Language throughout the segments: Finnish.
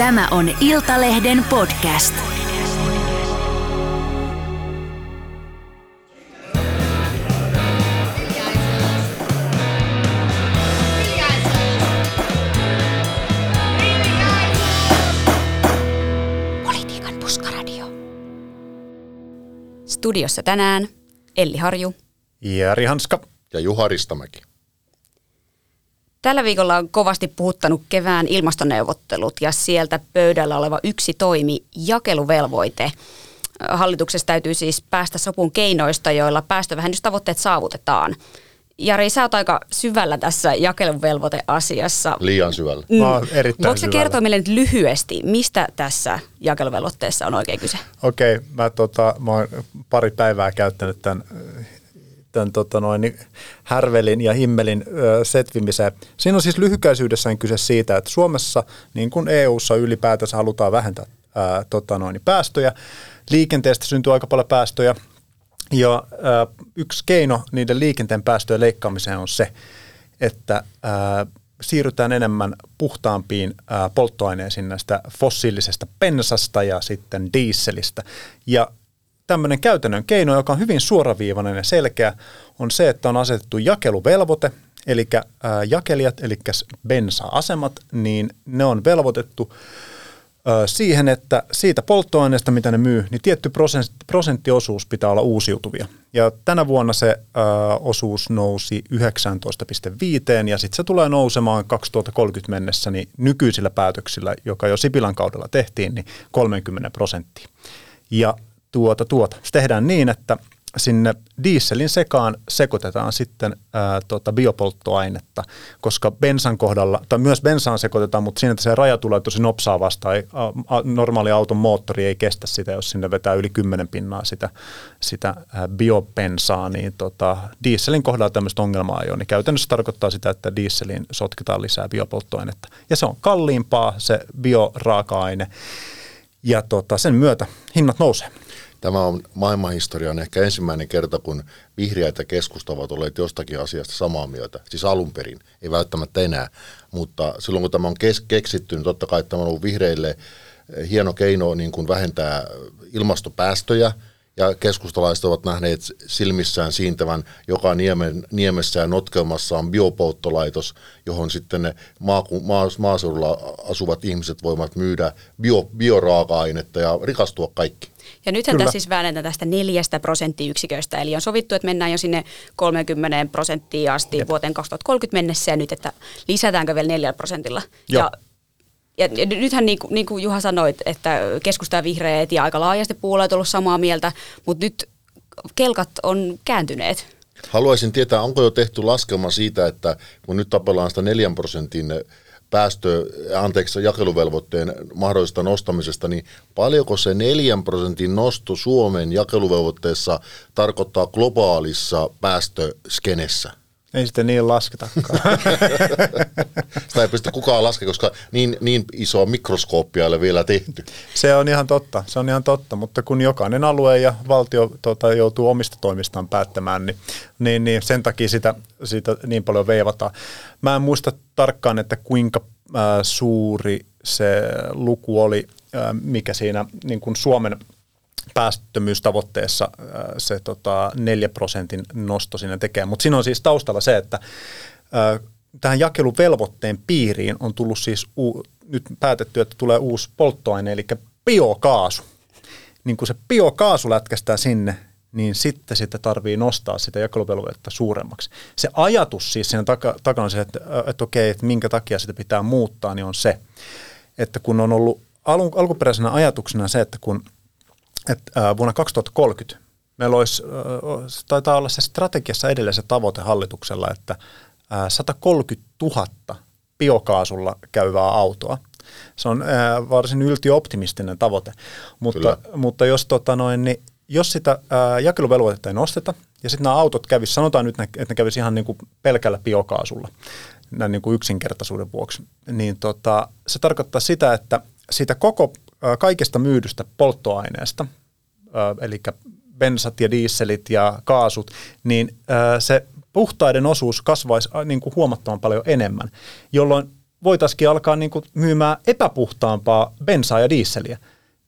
Tämä on Iltalehden podcast. Politiikan puskaradio. Studiossa tänään Elli Harju. Jari Hanska. Ja Juha Ristamäki. Tällä viikolla on kovasti puhuttanut kevään ilmastoneuvottelut ja sieltä pöydällä oleva yksi toimi, jakeluvelvoite. Hallituksessa täytyy siis päästä sopun keinoista, joilla päästövähennystavoitteet saavutetaan. Jari, sä oot aika syvällä tässä jakeluvelvoiteasiassa. Liian syvällä. Mä oon erittäin Voitko syvällä. kertoa meille nyt lyhyesti, mistä tässä jakeluvelvoitteessa on oikein kyse? Okei, mä, tota, mä oon pari päivää käyttänyt tämän, tämän tota noin, niin härvelin ja himmelin ö, setvimiseen. Siinä on siis lyhykäisyydessään kyse siitä, että Suomessa, niin kuin EU-ssa ylipäätänsä halutaan vähentää ää, tota noin, niin päästöjä. Liikenteestä syntyy aika paljon päästöjä. Ja ää, yksi keino niiden liikenteen päästöjen leikkaamiseen on se, että ää, siirrytään enemmän puhtaampiin ää, polttoaineisiin näistä fossiilisesta pensasta ja sitten dieselistä. Ja tämmöinen käytännön keino, joka on hyvin suoraviivainen ja selkeä, on se, että on asetettu jakeluvelvoite, eli jakelijat, eli bensa-asemat, niin ne on velvoitettu siihen, että siitä polttoaineesta, mitä ne myy, niin tietty prosent- prosenttiosuus pitää olla uusiutuvia. Ja tänä vuonna se osuus nousi 19,5 ja sitten se tulee nousemaan 2030 mennessä niin nykyisillä päätöksillä, joka jo Sipilän kaudella tehtiin, niin 30 prosenttia. Ja tuota, tuota. Se tehdään niin, että sinne dieselin sekaan sekoitetaan sitten ää, tota biopolttoainetta, koska bensan kohdalla, tai myös bensaan sekoitetaan, mutta siinä se raja tulee tosi nopsaa vastaan. Ei, a, normaali auton moottori ei kestä sitä, jos sinne vetää yli 10 pinnaa sitä, sitä ää, biobensaa, niin tota, dieselin kohdalla tämmöistä ongelmaa ei ole. Niin käytännössä tarkoittaa sitä, että dieseliin sotketaan lisää biopolttoainetta. Ja se on kalliimpaa, se bioraaka-aine, ja tota, sen myötä hinnat nousee. Tämä on maailmanhistorian ehkä ensimmäinen kerta, kun vihreät ja keskusta ovat olleet jostakin asiasta samaa mieltä. Siis alun perin, ei välttämättä enää. Mutta silloin kun tämä on kes- keksitty, niin totta kai tämä on ollut vihreille eh, hieno keino niin kuin vähentää ilmastopäästöjä. Ja keskustalaiset ovat nähneet silmissään siintävän joka niemen, niemessä ja notkelmassa on biopolttolaitos, johon sitten ne maaku, maa, maaseudulla asuvat ihmiset voivat myydä bio, bioraaka-ainetta ja rikastua kaikki. Ja nythän Kyllä. tässä siis väännetään tästä neljästä prosenttiyksiköstä, eli on sovittu, että mennään jo sinne 30 prosenttiin asti Jep. vuoteen 2030 mennessä, ja nyt, että lisätäänkö vielä neljällä prosentilla. Joo. Ja, ja nythän niin kuin, niin kuin Juha sanoit, että keskusta ja vihreät ja aika laajasti puolueet ollut samaa mieltä, mutta nyt kelkat on kääntyneet. Haluaisin tietää, onko jo tehty laskelma siitä, että kun nyt tapellaan sitä 4 prosentin päästö, anteeksi, jakeluvelvoitteen mahdollisesta nostamisesta, niin paljonko se 4 prosentin nosto Suomen jakeluvelvoitteessa tarkoittaa globaalissa päästöskenessä? Ei sitten niin lasketakaan. Sitä ei pysty kukaan laskemaan, koska niin, niin isoa mikroskooppia ei ole vielä tehty. Se on ihan totta, se on ihan totta, mutta kun jokainen alue ja valtio tota, joutuu omista toimistaan päättämään, niin, niin, niin sen takia sitä, sitä niin paljon veivataan. Mä en muista tarkkaan, että kuinka äh, suuri se luku oli, äh, mikä siinä niin kuin Suomen päästöttömyystavoitteessa äh, se tota, 4 prosentin nosto siinä tekee. Mutta siinä on siis taustalla se, että äh, tähän jakeluvelvoitteen piiriin on tullut siis uu, nyt päätetty, että tulee uusi polttoaine, eli biokaasu. Niin kun se biokaasu lätkästää sinne, niin sitten sitä tarvii nostaa sitä jakeluvelvoitetta suuremmaksi. Se ajatus siis siinä taka, takana on se, että, että okei, että minkä takia sitä pitää muuttaa, niin on se, että kun on ollut alun, alkuperäisenä ajatuksena se, että kun että ää, vuonna 2030 meillä olisi, ää, taitaa olla se strategiassa edelleen se tavoite hallituksella, että ää, 130 000 biokaasulla käyvää autoa. Se on varsin yltioptimistinen tavoite, mutta, mutta jos, tota noin, niin, jos sitä jakeluvelvoitetta ei nosteta, ja sitten nämä autot kävisi, sanotaan nyt, että ne kävisi ihan niin kuin pelkällä biokaasulla, näin niin kuin yksinkertaisuuden vuoksi, niin tota, se tarkoittaa sitä, että siitä koko kaikesta myydystä polttoaineesta, eli bensat ja dieselit ja kaasut, niin se puhtaiden osuus kasvaisi niin kuin huomattavan paljon enemmän, jolloin voitaisiin alkaa niin kuin myymään epäpuhtaampaa bensaa ja diisseliä.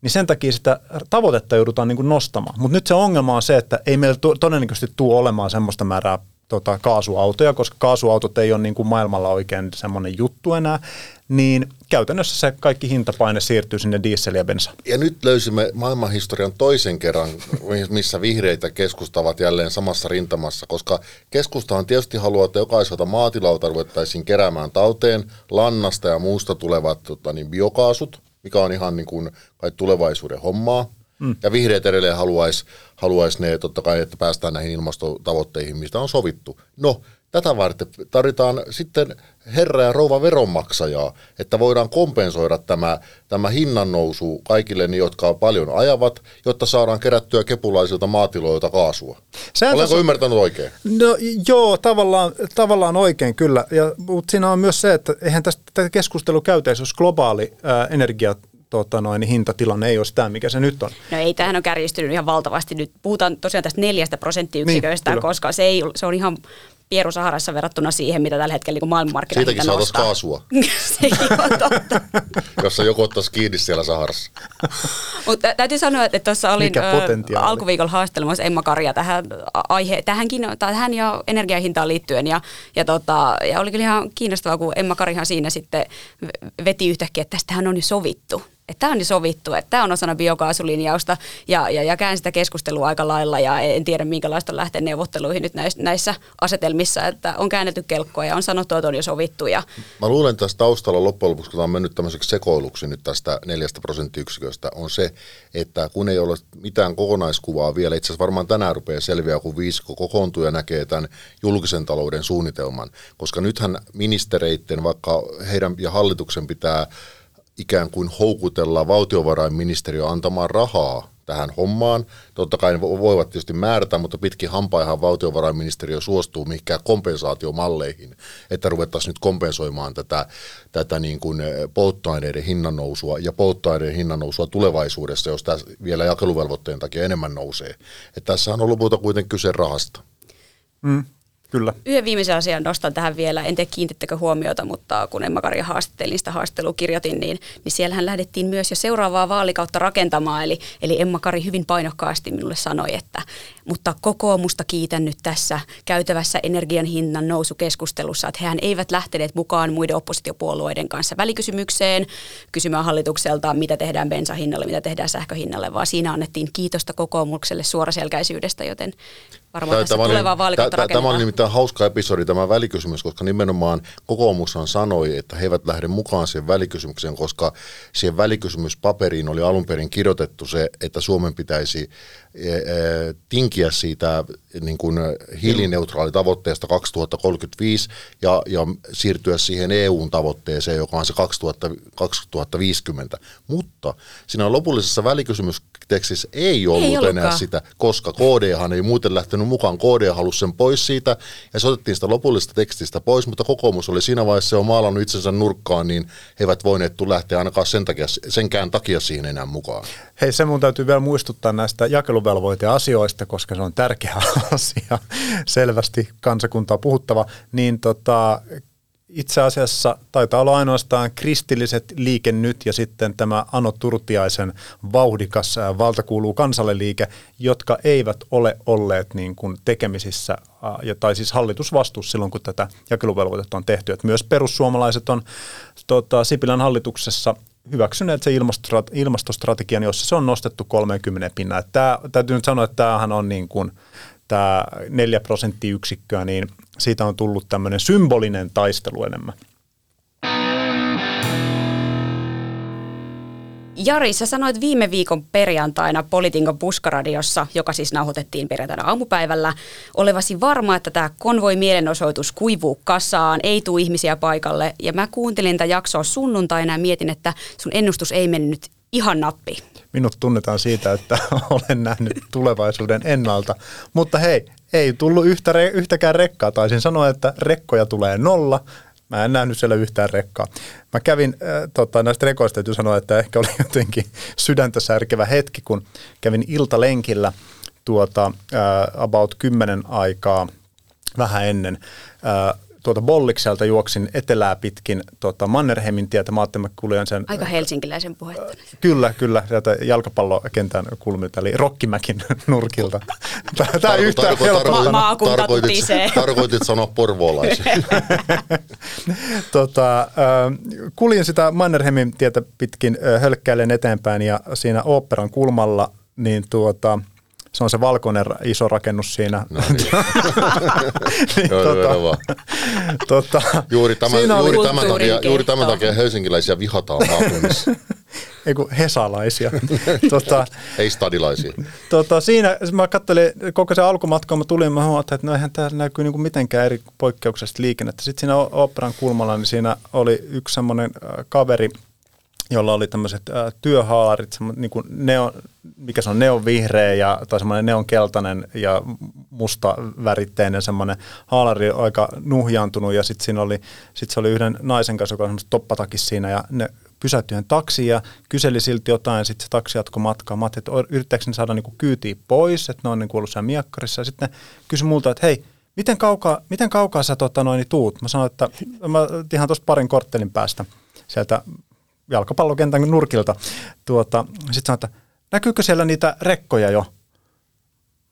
Niin sen takia sitä tavoitetta joudutaan niin kuin nostamaan. Mutta nyt se ongelma on se, että ei meillä to- todennäköisesti tule olemaan semmoista määrää tota, kaasuautoja, koska kaasuautot ei ole niin kuin maailmalla oikein semmoinen juttu enää, niin käytännössä se kaikki hintapaine siirtyy sinne diesel ja bensa. Ja nyt löysimme maailmanhistorian toisen kerran, missä vihreitä keskustavat jälleen samassa rintamassa, koska keskustahan tietysti haluaa, että jokaiselta maatilalta ruvettaisiin keräämään talteen lannasta ja muusta tulevat tota, niin biokaasut, mikä on ihan niin kuin kai tulevaisuuden hommaa. Mm. Ja vihreät edelleen haluaisi haluais ne totta kai, että päästään näihin ilmastotavoitteihin, mistä on sovittu. No, tätä varten tarvitaan sitten herra ja rouva veronmaksajaa, että voidaan kompensoida tämä, tämä hinnan nousu kaikille ne, jotka paljon ajavat, jotta saadaan kerättyä kepulaisilta maatiloilta kaasua. Sehän Olenko tässä... ymmärtänyt oikein? No joo, tavallaan, tavallaan oikein kyllä, ja, mutta siinä on myös se, että eihän tästä keskustelu käytäisi, jos globaali ää, energia tota noin, niin hintatilanne ei ole sitä, mikä se nyt on. No ei, tähän on kärjistynyt ihan valtavasti. Nyt puhutaan tosiaan tästä neljästä prosenttiyksiköistä, niin, koska se, ei, se on ihan Pieru Saharassa verrattuna siihen, mitä tällä hetkellä niin maailmanmarkkinahinta Siitäkin saataisiin kaasua. Sekin on totta. Jos se joku ottaisi kiinni siellä Saharassa. Mutta täytyy sanoa, että tuossa olin alkuviikolla haastelemassa Emma Karja tähän, aihe, tähänkin, tähän ja energiahintaan liittyen. Ja, ja, tota, ja oli kyllä ihan kiinnostavaa, kun Emma Karihan siinä sitten veti yhtäkkiä, että tästähän on jo sovittu että tämä on jo sovittu, että tämä on osana biokaasulinjausta ja, ja, ja käyn sitä keskustelua aika lailla ja en tiedä minkälaista lähteä neuvotteluihin nyt näissä, näissä asetelmissa, että on käännetty kelkkoa ja on sanottu, että on jo sovittu. Ja... Mä luulen että tässä taustalla loppujen lopuksi, kun tämä on mennyt tämmöiseksi sekoiluksi nyt tästä neljästä prosenttiyksiköstä, on se, että kun ei ole mitään kokonaiskuvaa vielä, itse asiassa varmaan tänään rupeaa selviää, kun viisikko kokoontuu ja näkee tämän julkisen talouden suunnitelman, koska nythän ministereiden, vaikka heidän ja hallituksen pitää ikään kuin houkutella valtiovarainministeriö antamaan rahaa tähän hommaan. Totta kai ne voivat tietysti määrätä, mutta pitkin hampaihan valtiovarainministeriö suostuu mihinkään kompensaatiomalleihin, että ruvettaisiin nyt kompensoimaan tätä, tätä niin kuin eh, polttoaineiden hinnannousua ja polttoaineiden hinnannousua tulevaisuudessa, jos tämä vielä jakeluvelvoitteen takia enemmän nousee. Että tässä on ollut muuta kuitenkin kyse rahasta. Mm, Kyllä. Yhden viimeisen asian nostan tähän vielä, en tiedä kiinnittekö huomiota, mutta kun Emma Karja haastattelin sitä haastattelua kirjoitin, niin, niin siellähän lähdettiin myös jo seuraavaa vaalikautta rakentamaan. Eli, eli Emma Kari hyvin painokkaasti minulle sanoi, että mutta kokoomusta kiitän nyt tässä käytävässä energian hinnan nousukeskustelussa, että hehän eivät lähteneet mukaan muiden oppositiopuolueiden kanssa välikysymykseen kysymään hallitukselta, mitä tehdään bensahinnalle, mitä tehdään sähköhinnalle, vaan siinä annettiin kiitosta kokoomukselle suoraselkäisyydestä, joten varmaan tämä, tässä tulevaa vaalikautta tämä, tämä oli nimittäin hauska episodi tämä välikysymys, koska nimenomaan kokoomushan sanoi, että he eivät lähde mukaan siihen välikysymykseen, koska siihen välikysymyspaperiin oli alun perin kirjoitettu se, että Suomen pitäisi tinkiä siitä niin kuin hiilineutraalitavoitteesta 2035 ja, ja siirtyä siihen EUn tavoitteeseen, joka on se 2000, 2050. Mutta siinä lopullisessa välikysymystekstissä ei ollut ei enää sitä, koska KDhan ei muuten lähtenyt mukaan. KD halusi sen pois siitä ja se otettiin sitä lopullisesta tekstistä pois, mutta kokoomus oli siinä vaiheessa jo maalannut itsensä nurkkaan, niin he eivät voineet lähteä ainakaan sen takia, senkään takia siihen enää mukaan. Hei, se mun täytyy vielä muistuttaa näistä jakeluvelvoiteasioista, koska se on tärkeä asia, selvästi kansakuntaa puhuttava, niin tota, itse asiassa taitaa olla ainoastaan kristilliset liike nyt ja sitten tämä Ano Turtiaisen vauhdikas valta kuuluu kansalle liike, jotka eivät ole olleet niin kuin tekemisissä, tai siis hallitusvastuussa silloin, kun tätä jakeluvelvoitetta on tehty. Että myös perussuomalaiset on tota, Sipilän hallituksessa hyväksyneet se ilmastostrategian, jossa se on nostettu 30 pinnaa. Tämä, täytyy nyt sanoa, että tämähän on niin kuin – tämä neljä prosenttiyksikköä, niin siitä on tullut tämmöinen symbolinen taistelu enemmän. Jari, sä sanoit viime viikon perjantaina Politinko Puskaradiossa, joka siis nauhoitettiin perjantaina aamupäivällä, olevasi varma, että tämä konvoi mielenosoitus kuivuu kasaan, ei tule ihmisiä paikalle. Ja mä kuuntelin tätä jaksoa sunnuntaina ja mietin, että sun ennustus ei mennyt ihan nappi. Minut tunnetaan siitä, että olen nähnyt tulevaisuuden ennalta. Mutta hei, ei tullut yhtä, yhtäkään rekkaa. Taisin sanoa, että rekkoja tulee nolla. Mä en nähnyt siellä yhtään rekkaa. Mä kävin, äh, tota, näistä rekoista täytyy sanoa, että ehkä oli jotenkin sydäntä särkevä hetki, kun kävin iltalenkillä tuota, äh, about kymmenen aikaa vähän ennen. Äh, tuota Bollikselta juoksin etelää pitkin tuota Mannerheimin tietä. Mä ajattelin, että kuljen sen... Aika helsinkiläisen puhetta. Kyllä, kyllä. Sieltä jalkapallokentän kulmilta, eli Rokkimäkin nurkilta. Tämä ei yhtään Tarko- helppo. tarkoitit- tarkoitit-. Tarkoitit sanoa porvoolaisia. tota, äh, kuljin sitä Mannerheimin tietä pitkin äh, hölkkäilen eteenpäin ja siinä oopperan kulmalla, niin tuota, se on se valkoinen iso rakennus siinä. No niin. niin, Joo, tota, joo, joo. tota, Juuri, tämän, juuri, takia, juuri tämän takia helsinkiläisiä vihataan maakunnissa, ei kun hesalaisia. tota, ei stadilaisia. tota, siinä mä katselin koko se alkumatka, mä tulin, mä huomasin, että no eihän täällä näkyy niinku mitenkään eri poikkeuksesta liikennettä. Sitten siinä o- oopperan kulmalla, niin siinä oli yksi semmoinen äh, kaveri, jolla oli tämmöiset äh, työhaalarit, niin kuin neo, mikä se on, neonvihreä ja, tai semmoinen neonkeltainen ja musta väritteinen semmoinen haalari, aika nuhjaantunut ja sitten siinä oli, sit se oli yhden naisen kanssa, joka oli semmoista toppatakissa siinä ja ne yhden taksiin ja kyseli silti jotain sitten se taksi jatkoi matkaa. Mä ajattelin, että yrittääkö ne saada niinku kyytiä pois, että ne on niinku ollut siellä miekkarissa ja sitten ne kysyi multa, että hei, miten kaukaa, miten kaukaa sä tota, noin, tuut? Mä sanoin, että mä ihan tuossa parin korttelin päästä sieltä jalkapallokentän nurkilta. Tuota, Sitten sanoin, että näkyykö siellä niitä rekkoja jo?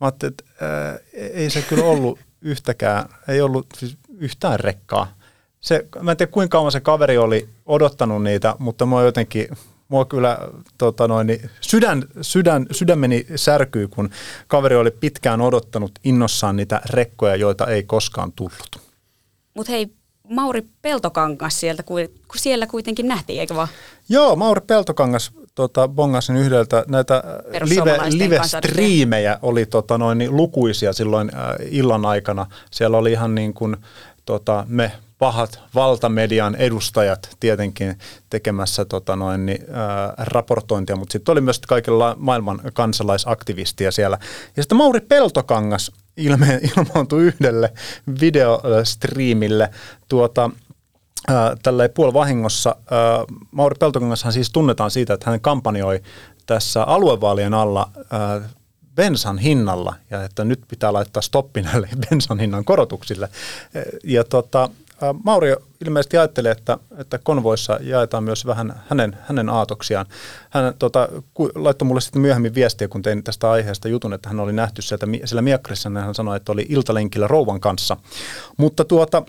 Mä että ää, ei se kyllä ollut yhtäkään, ei ollut siis yhtään rekkaa. Se, mä en tiedä kuinka kauan se kaveri oli odottanut niitä, mutta mua jotenkin, mua kyllä tota noin, niin sydän, sydän, sydämeni särkyy, kun kaveri oli pitkään odottanut innossaan niitä rekkoja, joita ei koskaan tullut. Mutta hei, Mauri Peltokangas sieltä, ku- kun siellä kuitenkin nähtiin, eikö vaan? Joo, Mauri Peltokangas tota, bongasin yhdeltä näitä äh, live, live-striimejä oli tota, noin, niin lukuisia silloin äh, illan aikana. Siellä oli ihan niin kuin tota, me pahat valtamedian edustajat tietenkin tekemässä tota, noin, niin, äh, raportointia, mutta sitten oli myös kaikilla maailman kansalaisaktivistia siellä. Ja sitten Mauri Peltokangas ilme, ilmaantui yhdelle videostriimille tuota, ää, tällä puolivahingossa. ää, Mauri Peltokangashan siis tunnetaan siitä, että hän kampanjoi tässä aluevaalien alla ää, bensan hinnalla ja että nyt pitää laittaa stoppi näille bensan hinnan korotuksille. Ja tota, Mauri ilmeisesti ajattelee, että, että konvoissa jaetaan myös vähän hänen, hänen aatoksiaan. Hän tota, laittoi mulle sitten myöhemmin viestiä, kun tein tästä aiheesta jutun, että hän oli nähty sieltä, miekkarissa, niin hän sanoi, että oli iltalenkillä rouvan kanssa. Mutta tuota,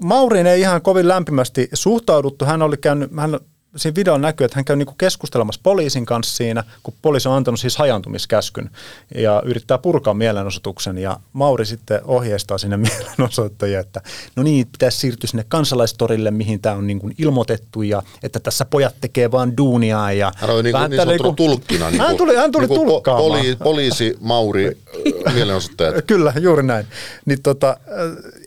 Mauriin ei ihan kovin lämpimästi suhtauduttu. Hän oli käynyt, hän, siinä videon näkyy, että hän käy niinku keskustelemassa poliisin kanssa siinä, kun poliisi on antanut siis hajantumiskäskyn ja yrittää purkaa mielenosoituksen. Ja Mauri sitten ohjeistaa sinne mielenosoittajia, että no niin, pitäisi siirtyä sinne kansalaistorille, mihin tämä on niinku ilmoitettu ja että tässä pojat tekee vaan duunia. Ja Hän oli niin, vähän niin niinku- tulkkina. Niin hän tuli, hän tuli niin tulkkaamaan. poli, poliisi, Mauri, mielenosoittajat. Kyllä, juuri näin. Niin tota,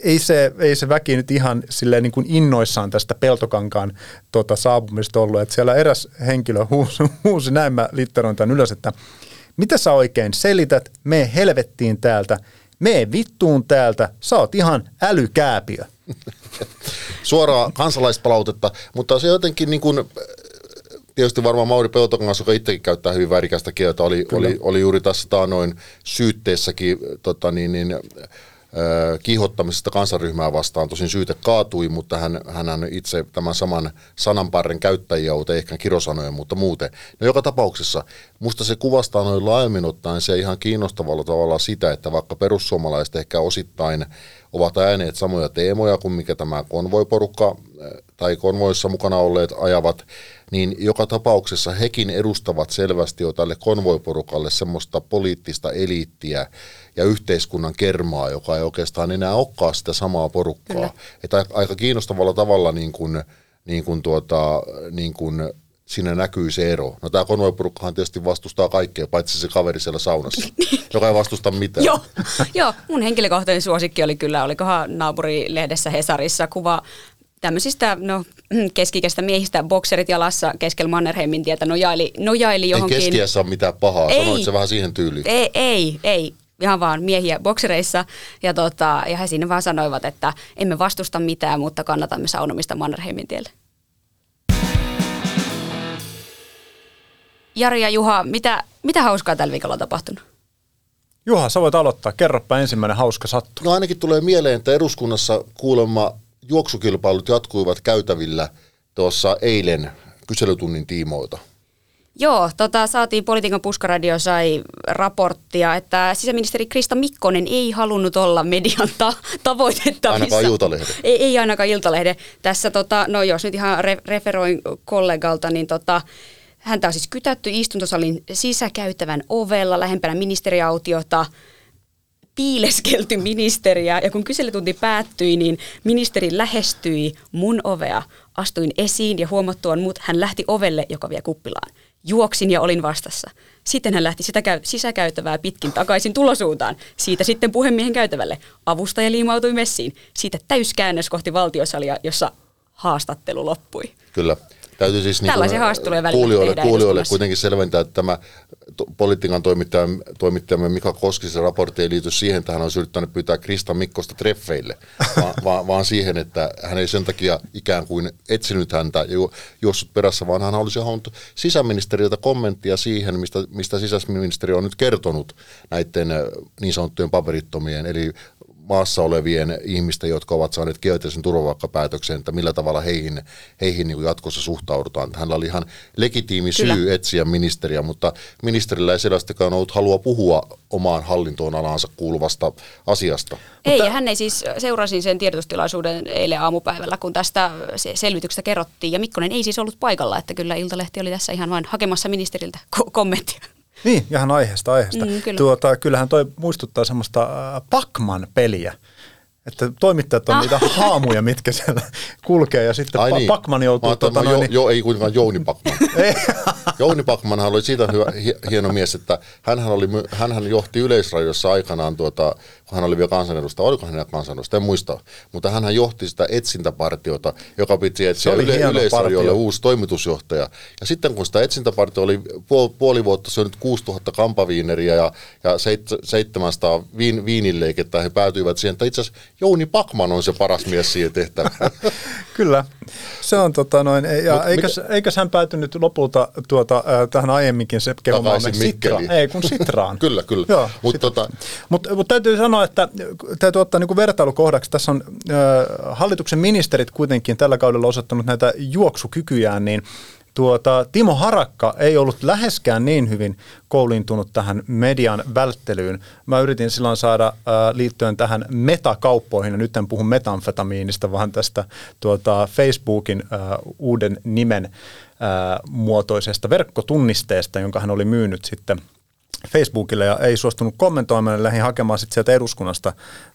ei, se, ei se väki nyt ihan silleen niin kuin innoissaan tästä Peltokankaan tota, saapumista ollut. Että siellä eräs henkilö huusi, huusi näin mä litteroin tämän ylös, että mitä sä oikein selität, me helvettiin täältä, me vittuun täältä, sä oot ihan älykääpiö. suoraa kansalaispalautetta, mutta se jotenkin niin kuin, tietysti varmaan Mauri Peltokangas, joka itsekin käyttää hyvin värikästä kieltä, oli, oli, oli juuri tässä taanoin syytteessäkin tota niin, niin, kiihottamisesta kansanryhmää vastaan. Tosin syyte kaatui, mutta hän, hän itse tämän saman sananparren käyttäjiä, mutta ehkä kirosanoja, mutta muuten. No joka tapauksessa, musta se kuvastaa noin laajemmin ottaen se ihan kiinnostavalla tavalla sitä, että vaikka perussuomalaiset ehkä osittain ovat ääneet samoja teemoja kuin mikä tämä konvoiporukka tai konvoissa mukana olleet ajavat, niin joka tapauksessa hekin edustavat selvästi jo tälle konvoiporukalle semmoista poliittista eliittiä ja yhteiskunnan kermaa, joka ei oikeastaan enää olekaan sitä samaa porukkaa. Kyllä. Että aika- aika kiinnostavalla tavalla niin kuin, niin kuin tuota, niin kuin siinä näkyy se ero. No tämä konvoiporukkahan tietysti vastustaa kaikkea, paitsi se kaveri siellä saunassa, joka ei vastusta mitään. Joo, joo, mun henkilökohtainen suosikki oli kyllä, olikohan naapurilehdessä Hesarissa kuva tämmöisistä no, keskikäistä miehistä, bokserit jalassa keskellä Mannerheimin tietä, nojaili, nojaili Ei johonkin... keskiässä ole mitään pahaa, Ei. sanoit se vähän siihen tyyliin. Ei, ei, ei. Ihan vaan miehiä boksereissa. Ja, tota, ja he siinä vaan sanoivat, että emme vastusta mitään, mutta kannatamme saunomista Mannerheimin tielle. Jari ja Juha, mitä, mitä hauskaa tällä viikolla on tapahtunut? Juha, sä voit aloittaa. Kerropa ensimmäinen hauska sattu. No ainakin tulee mieleen, että eduskunnassa kuulemma juoksukilpailut jatkuivat käytävillä tuossa eilen kyselytunnin tiimoilta. Joo, tota, saatiin Politiikan puskaradio sai raporttia, että sisäministeri Krista Mikkonen ei halunnut olla median ta- tavoitettavissa. Ainakaan Iltalehde. Ei, ei ainakaan Iltalehde. Tässä, tota, no jos nyt ihan re- referoin kollegalta, niin tota, häntä on siis kytätty istuntosalin sisäkäytävän ovella lähempänä ministeriautiota piileskelty ministeriä ja kun kyselytunti päättyi, niin ministeri lähestyi mun ovea. Astuin esiin ja huomattuaan mut hän lähti ovelle, joka vie kuppilaan. Juoksin ja olin vastassa. Sitten hän lähti sitä käy- sisäkäytävää pitkin takaisin tulosuuntaan. Siitä sitten puhemiehen käytävälle. Avustaja liimautui messiin. Siitä täyskäännös kohti valtiosalia, jossa haastattelu loppui. Kyllä. Täytyy siis niin Tällaisia haastatteluja välillä kuulijoille, kuulijoille kuitenkin selventää, että tämä to- politiikan toimittajamme, toimittajamme Mika Koskisen raportti ei liity siihen, että hän olisi yrittänyt pyytää Krista Mikkosta treffeille, vaan, vaan, vaan siihen, että hän ei sen takia ikään kuin etsinyt häntä ja ju- juossut perässä, vaan hän olisi halunnut sisäministeriöltä kommenttia siihen, mistä, mistä sisäministeri on nyt kertonut näiden niin sanottujen paperittomien, eli maassa olevien ihmisten, jotka ovat saaneet kielteisen turvapaikkapäätöksen, että millä tavalla heihin, heihin niin jatkossa suhtaudutaan. Hänellä oli ihan legitiimi syy Kyllä. etsiä ministeriä, mutta ministerillä ei sellaistakaan ollut halua puhua omaan hallintoon alaansa kuuluvasta asiasta. Ei, ja hän ei siis, seurasin sen tiedotustilaisuuden eilen aamupäivällä, kun tästä se selvityksestä kerrottiin, ja Mikkonen ei siis ollut paikalla, että kyllä Iltalehti oli tässä ihan vain hakemassa ministeriltä ko- kommenttia. Niin, ihan aiheesta aiheesta. Mm, kyllä. Tuota, kyllähän toi muistuttaa semmoista äh, Pacman-peliä. Että toimittajat on Ah. niitä haamuja, mitkä siellä kulkee ja sitten Ai pa- niin. Pacman joutuu... Tota, jo, niin- jo, ei kuitenkaan Jouni Pakman. Jouni Pakmanhan oli siitä hyvä, hi- hieno mies, että hänhän, oli, hänhän johti Yleisradiossa aikanaan, tuota, kun hän oli vielä kansanedustaja, oliko hän kansanedustaja, en muista, mutta hän johti sitä etsintäpartiota, joka piti etsiä oli yle, Yleisradiolle partio. uusi toimitusjohtaja. Ja sitten kun sitä etsintäpartio oli puoli, puoli vuotta syönyt 6000 kampaviineriä ja, ja seit, 700 viin, viininleikettä, he päätyivät siihen, että itse asiassa Jouni Pakman on se paras mies siihen tehtävään. Kyllä. Se on tota noin, ja Mut eikös, eikös hän päätynyt lopulta tuota, äh, tähän aiemminkin se kehomaamme Sitra, ei kun Sitraan. Kyllä, kyllä. Joo, Mut sit- tota- Mutta mut täytyy sanoa, että täytyy ottaa niinku vertailukohdaksi. Tässä on äh, hallituksen ministerit kuitenkin tällä kaudella osoittanut näitä juoksukykyjään, niin tuota, Timo Harakka ei ollut läheskään niin hyvin kouliintunut tähän median välttelyyn. Mä yritin silloin saada äh, liittyen tähän metakauppoihin, ja nyt en puhu metamfetamiinista, vaan tästä tuota, Facebookin äh, uuden nimen äh, muotoisesta verkkotunnisteesta, jonka hän oli myynyt sitten Facebookille ja ei suostunut kommentoimaan, lähdin hakemaan sitten sieltä eduskunnasta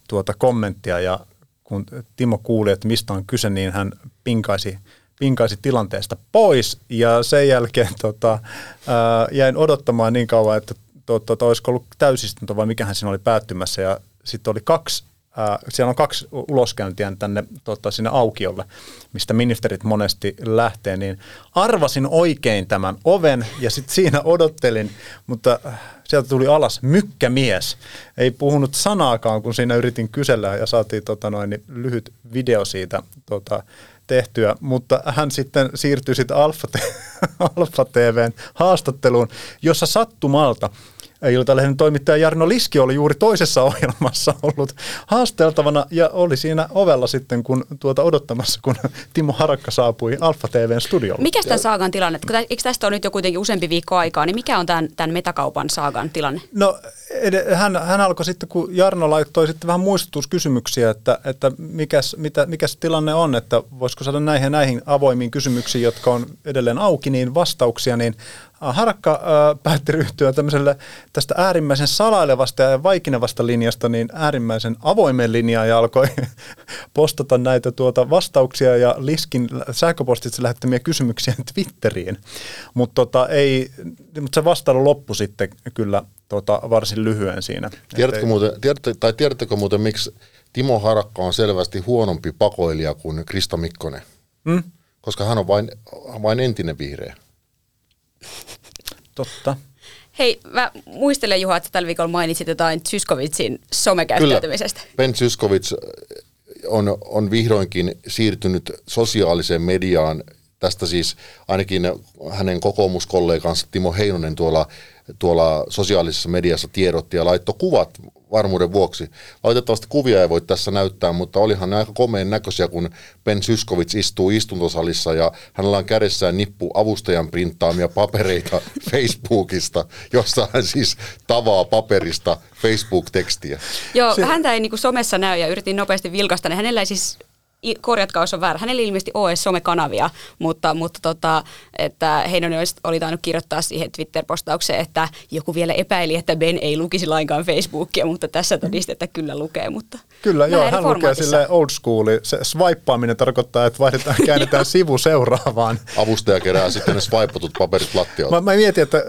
tuota kommenttia ja kun Timo kuuli, että mistä on kyse, niin hän pinkaisi, pinkaisi tilanteesta pois ja sen jälkeen tota, ää, jäin odottamaan niin kauan, että to, to, to, olisiko ollut täysistunto vai mikähän siinä oli päättymässä ja sitten oli kaksi Äh, siellä on kaksi uloskäyntiä tänne tota, sinne aukiolle, mistä ministerit monesti lähtee, niin arvasin oikein tämän oven ja sitten siinä odottelin, mutta äh, sieltä tuli alas mykkämies. Ei puhunut sanaakaan, kun siinä yritin kysellä ja saatiin tota, noin, niin lyhyt video siitä tota, tehtyä, mutta hän sitten siirtyi sitten Alfa, Alfa TVn haastatteluun, jossa sattumalta Iltalehden toimittaja Jarno Liski oli juuri toisessa ohjelmassa ollut haasteltavana ja oli siinä ovella sitten kun tuota odottamassa, kun Timo Harakka saapui Alfa TVn studiolle. Mikä tämän saagan tilanne? Eikö tästä ole nyt jo kuitenkin useampi viikko aikaa, niin mikä on tämän, tämän metakaupan saagan tilanne? No hän, hän alkoi sitten, kun Jarno laittoi sitten vähän muistutuskysymyksiä, että, että mikäs, mitä, mikäs tilanne on, että voisiko saada näihin näihin avoimiin kysymyksiin, jotka on edelleen auki, niin vastauksia, niin Harakka äh, päätti ryhtyä tämmöiselle tästä äärimmäisen salailevasta ja vaikinevasta linjasta niin äärimmäisen avoimen linjaan ja alkoi postata näitä tuota vastauksia ja Liskin sähköpostitse lähettämiä kysymyksiä Twitteriin. Mutta tota, ei, mut se vastailu loppui sitten kyllä tota, varsin lyhyen siinä. Tiedätkö ei- muuten, tiedätkö, tai tiedättekö muuten, miksi Timo Harakka on selvästi huonompi pakoilija kuin Krista Mikkonen? Mm? Koska hän on vain, vain entinen vihreä. Totta. Hei, mä muistelen Juha, että tällä viikolla mainitsit jotain Zyskovitsin somekäyttäytymisestä. Ben Zyskowicz on, on vihdoinkin siirtynyt sosiaaliseen mediaan. Tästä siis ainakin hänen kokoomuskollegansa Timo Heinonen tuolla tuolla sosiaalisessa mediassa tiedotti ja laittoi kuvat varmuuden vuoksi. Valitettavasti kuvia ei voi tässä näyttää, mutta olihan ne aika komeen näköisiä, kun Ben Syskovits istuu istuntosalissa ja hänellä on kädessään nippu avustajan printtaamia papereita Facebookista, jossa hän siis tavaa paperista Facebook-tekstiä. Joo, Se... häntä ei niin somessa näy ja yritin nopeasti vilkaista, niin hänellä ei siis korjatkaa jos on väärä, hänellä ilmeisesti ole somekanavia, mutta, mutta tota, että Heinonen oli tainnut kirjoittaa siihen Twitter-postaukseen, että joku vielä epäili, että Ben ei lukisi lainkaan Facebookia, mutta tässä todistetään, että kyllä lukee. Mutta kyllä, joo, hän lukee sille old school. Se swipeaaminen tarkoittaa, että vaihdetaan, käännetään sivu seuraavaan. Avustaja kerää sitten ne swipatut paperit lattialta. Mä, mä mietin, että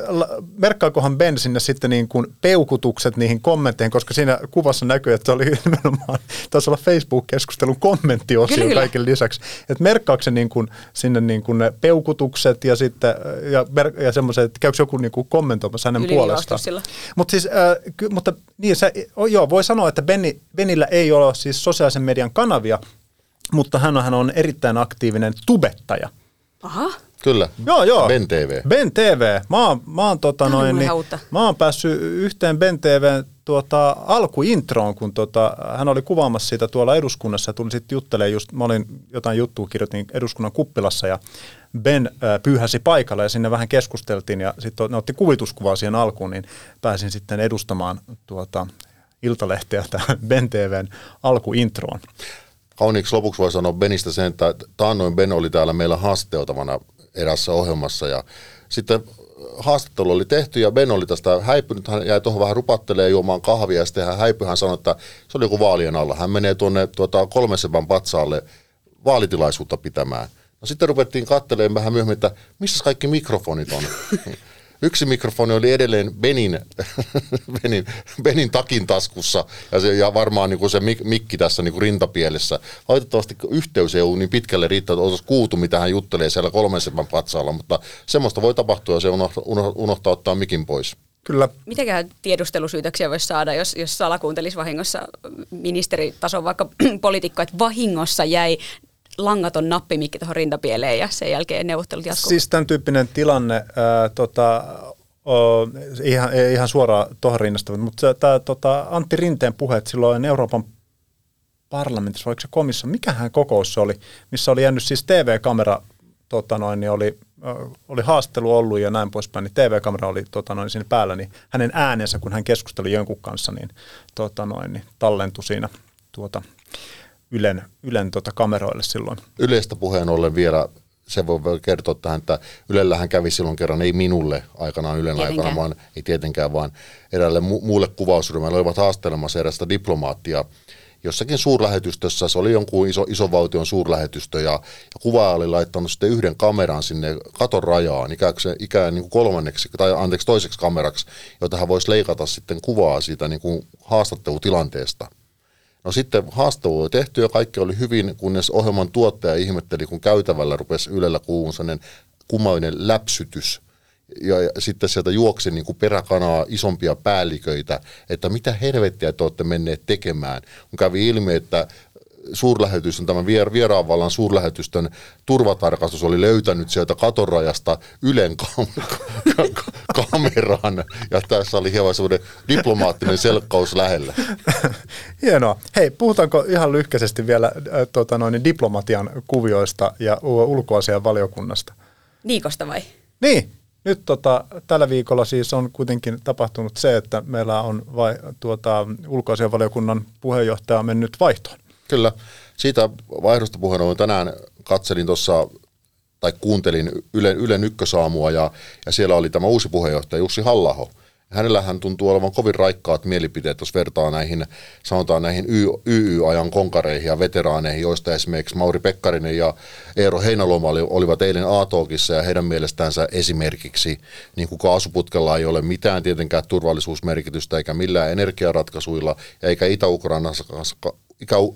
merkkaakohan Ben sinne sitten niin kuin peukutukset niihin kommentteihin, koska siinä kuvassa näkyy, että se oli nimenomaan, taisi olla Facebook-keskustelun kommentti osio kyllä, kaiken lisäksi. Että merkkaako se niin kuin, sinne niin kuin ne peukutukset ja sitten ja, ja semmoiset, että käykö joku niin kuin kommentoimassa hänen puolestaan. Mut siis, äh, ky, mutta niin se, joo, voi sanoa, että Benni, Benillä ei ole siis sosiaalisen median kanavia, mutta hän on, hän on erittäin aktiivinen tubettaja. Aha. Kyllä. Joo, joo. Ben TV. Ben TV. Mä oon, mä oon, tota noin, niin, mä oon päässyt yhteen Ben TVn tuota, alkuintroon, kun tuota, hän oli kuvaamassa sitä tuolla eduskunnassa ja tuli sitten juttelemaan just, mä olin jotain juttua kirjoitin eduskunnan kuppilassa ja Ben äh, pyyhäsi paikalle ja sinne vähän keskusteltiin ja sitten ne otti kuvituskuvaa siihen alkuun, niin pääsin sitten edustamaan tuota, Iltalehteä tähän Ben TVn alkuintroon. Kauniiksi lopuksi voi sanoa Benistä sen, että taannoin Ben oli täällä meillä haastateltavana erässä ohjelmassa ja sitten haastattelu oli tehty ja Ben oli tästä häipynyt, hän jäi tuohon vähän rupattelemaan juomaan kahvia ja sitten hän häipyi, hän sanoi, että se oli joku vaalien alla. Hän menee tuonne tuota, kolmesepän patsaalle vaalitilaisuutta pitämään. No sitten ruvettiin katselemaan vähän myöhemmin, että missä kaikki mikrofonit on. Yksi mikrofoni oli edelleen Benin, Benin, Benin takin taskussa ja, se, ja varmaan niin kuin se mik, mikki tässä niin kuin rintapielessä. Valitettavasti yhteys ei ollut niin pitkälle riittää, että olisi kuultu, mitä hän juttelee siellä kolmen sepän patsaalla, mutta semmoista voi tapahtua ja se unohtaa, unohtaa ottaa mikin pois. Kyllä. Mitäkään tiedustelusyytöksiä voisi saada, jos, jos salakuuntelisi vahingossa ministeritason vaikka poliitikko, että vahingossa jäi langaton nappimikki tuohon rintapieleen ja sen jälkeen neuvottelut jatkuu. Siis tämän tyyppinen tilanne, ää, tota, o, ihan, ihan suoraan tuohon rinnasta, mutta tämä tota, Antti Rinteen puheet silloin Euroopan parlamentissa, oliko se komissa, mikähän kokous se oli, missä oli jäänyt siis TV-kamera, tota noin, niin oli, oli haastelu ollut ja näin poispäin, niin TV-kamera oli tota noin, siinä päällä, niin hänen äänensä, kun hän keskusteli jonkun kanssa, niin, tota noin, niin tallentui siinä tuota, Ylen, Ylen tota kameroille silloin. Yleistä puheen ollen vielä se voi kertoa tähän, että Ylellähän kävi silloin kerran, ei minulle aikanaan Ylen tietenkään. aikana, vaan ei tietenkään, vaan eräälle mu- muulle kuvausryhmälle olivat haastelemassa erästä diplomaattia jossakin suurlähetystössä, se oli jonkun iso, iso valtion suurlähetystö ja, ja kuvaaja oli laittanut sitten yhden kameran sinne katon rajaan, ikään, ikään niin kuin kolmanneksi, tai anteeksi toiseksi kameraksi, jota hän voisi leikata sitten kuvaa siitä niin kuin haastattelutilanteesta. No sitten haastavu oli tehty ja kaikki oli hyvin, kunnes ohjelman tuottaja ihmetteli, kun käytävällä rupesi Ylellä kuulun sellainen kummallinen läpsytys. Ja, ja sitten sieltä juoksi niin kuin peräkanaa isompia päälliköitä, että mitä helvettiä te olette menneet tekemään. Kun kävi ilmi, että suurlähetystön, tämän vieraanvallan suurlähetystön turvatarkastus oli löytänyt sieltä katorajasta Ylen kam- kameran, ja tässä oli hieman semmoinen diplomaattinen selkkaus lähellä. Hienoa. Hei, puhutaanko ihan lyhkäisesti vielä äh, tota noin, diplomatian kuvioista ja ulkoasian valiokunnasta? Niikosta vai? Niin, nyt tota, tällä viikolla siis on kuitenkin tapahtunut se, että meillä on vai, tuota, ulkoasianvaliokunnan puheenjohtaja mennyt vaihtoon. Kyllä. Siitä vaihdosta puheen ollen tänään katselin tuossa tai kuuntelin Ylen, Ylen ykkösaamua ja, ja siellä oli tämä uusi puheenjohtaja Jussi Hallaho. Hänellähän tuntuu olevan kovin raikkaat mielipiteet, jos vertaa näihin, sanotaan näihin YY-ajan konkareihin ja veteraaneihin, joista esimerkiksi Mauri Pekkarinen ja Eero Heinaloma olivat eilen A-talkissa ja heidän mielestäänsä esimerkiksi, niin kuin kaasuputkella ei ole mitään tietenkään turvallisuusmerkitystä eikä millään energiaratkaisuilla eikä Itä-Ukrainassa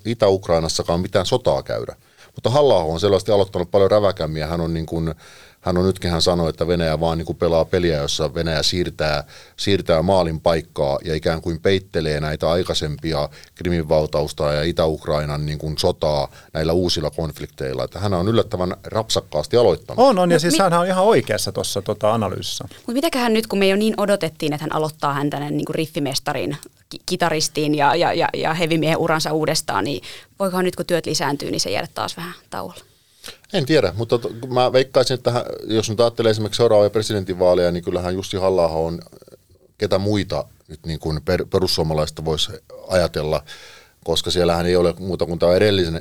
Itä-Ukrainassakaan mitään sotaa käydä. Mutta halla on selvästi aloittanut paljon räväkämmiä. Hän on niin kuin hän on nytkin hän sanoi, että Venäjä vaan niin kuin pelaa peliä, jossa Venäjä siirtää, siirtää maalin paikkaa ja ikään kuin peittelee näitä aikaisempia Krimin valtausta ja Itä-Ukrainan niin kuin sotaa näillä uusilla konflikteilla. Että hän on yllättävän rapsakkaasti aloittanut. On, on, ja siis hän on ihan oikeassa tuossa tota, analyysissä. Mutta mitäköhän nyt, kun me jo niin odotettiin, että hän aloittaa hän tänne niin riffimestarin, kitaristiin ja, ja, ja, ja hevimiehen uransa uudestaan, niin voikohan nyt kun työt lisääntyy, niin se jäädä taas vähän tauolle? En tiedä, mutta mä veikkaisin, että jos nyt ajattelee esimerkiksi seuraavia presidentinvaaleja, niin kyllähän Jussi halla on ketä muita nyt niin kuin per, perussuomalaista voisi ajatella, koska siellähän ei ole muuta kuin tämä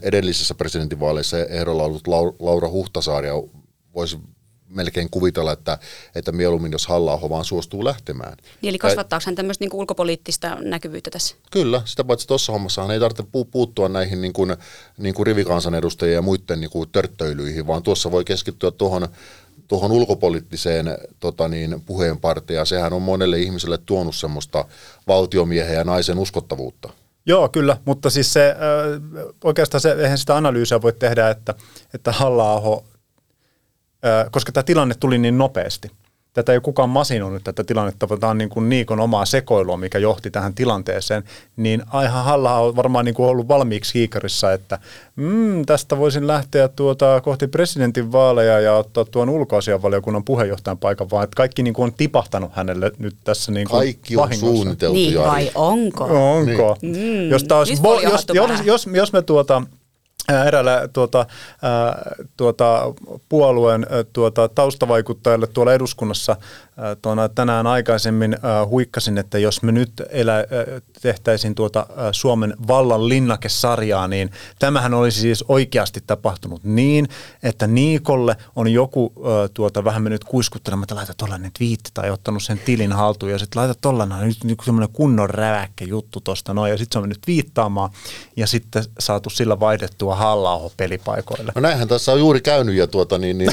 edellisessä presidentinvaaleissa ehdolla ollut Laura Huhtasaari, ja voisi melkein kuvitella, että, että mieluummin jos halla vaan suostuu lähtemään. Niin, eli kasvattaako hän tämmöistä niin ulkopoliittista näkyvyyttä tässä? Kyllä, sitä paitsi tuossa hommassa ei tarvitse puuttua näihin niin kuin, niin kuin rivikansanedustajien ja muiden niin kuin törttöilyihin, vaan tuossa voi keskittyä tuohon tuohon ulkopoliittiseen tota niin, puheenparteen, ja sehän on monelle ihmiselle tuonut semmoista valtiomiehen ja naisen uskottavuutta. Joo, kyllä, mutta siis se, oikeastaan se, eihän sitä analyysiä voi tehdä, että, että halla koska tämä tilanne tuli niin nopeasti. Tätä ei kukaan masinoinut tätä tilannetta, vaan tämä on niin kuin Niikon omaa sekoilua, mikä johti tähän tilanteeseen. Niin aihan Halla on varmaan niin kuin ollut valmiiksi kiikarissa, että mm, tästä voisin lähteä tuota kohti presidentin vaaleja ja ottaa tuon ulkoasianvaliokunnan puheenjohtajan paikan, vaan että kaikki niin kuin on tipahtanut hänelle nyt tässä niin kuin Kaikki on vahingossa. suunniteltu, Niin vai onko? Onko? Niin. Mm, jos, taas, bo, jos, jos, jos, jos me tuota, eräällä tuota, tuota, puolueen tuota, taustavaikuttajalle tuolla eduskunnassa tuona tänään aikaisemmin huikkasin, että jos me nyt elä, tehtäisiin tuota Suomen vallan linnakesarjaa, niin tämähän olisi siis oikeasti tapahtunut niin, että Niikolle on joku tuota, vähän mennyt kuiskuttelemaan, että laita tollainen twiitti tai ottanut sen tilin haltuun ja sitten laita tollainen nyt, nyt semmoinen kunnon räväkkä juttu tuosta noin ja sitten se on mennyt viittaamaan ja sitten saatu sillä vaihdettua halla pelipaikoille. No näinhän tässä on juuri käynyt ja tuota niin... niin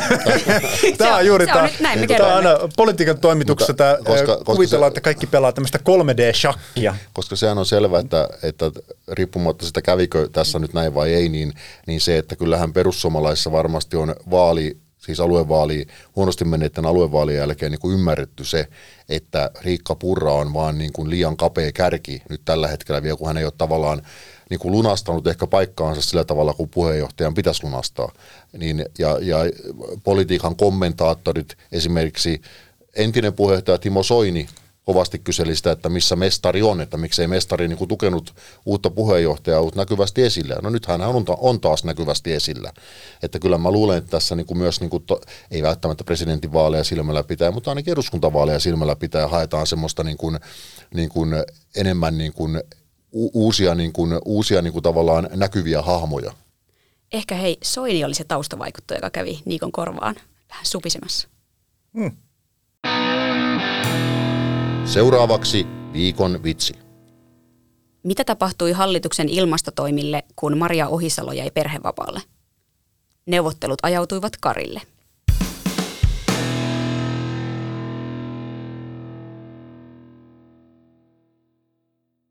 tämä on juuri tämä, tämä on aina politiikan toimituksessa tämä, koska, kuvitellaan, se, että kaikki pelaa tämmöistä 3D-shakkia. Koska sehän on selvä, että, että riippumatta sitä kävikö tässä nyt näin vai ei, niin, niin se, että kyllähän perussuomalaisissa varmasti on vaali siis aluevaali, huonosti menneiden aluevaalien jälkeen niin kuin ymmärretty se, että Riikka Purra on vaan niin kuin liian kapea kärki nyt tällä hetkellä vielä, kun hän ei ole tavallaan niin kuin lunastanut ehkä paikkaansa sillä tavalla, kuin puheenjohtajan pitäisi lunastaa. Niin, ja, ja politiikan kommentaattorit, esimerkiksi entinen puheenjohtaja Timo Soini kovasti kyseli sitä, että missä mestari on, että miksei mestari niin kuin tukenut uutta puheenjohtajaa ollut näkyvästi esillä. No nythän hän on, on taas näkyvästi esillä. Että kyllä mä luulen, että tässä niin kuin myös, niin kuin to, ei välttämättä presidentinvaaleja silmällä pitää, mutta ainakin eduskuntavaaleja silmällä pitää ja haetaan semmoista niin kuin, niin kuin enemmän niin kuin uusia, niin kuin, uusia niin kuin tavallaan näkyviä hahmoja. Ehkä hei, Soini oli se taustavaikuttaja, joka kävi Niikon korvaan vähän supisemassa. Hmm. Seuraavaksi viikon vitsi. Mitä tapahtui hallituksen ilmastotoimille, kun Maria Ohisalo jäi perhevapaalle? Neuvottelut ajautuivat karille.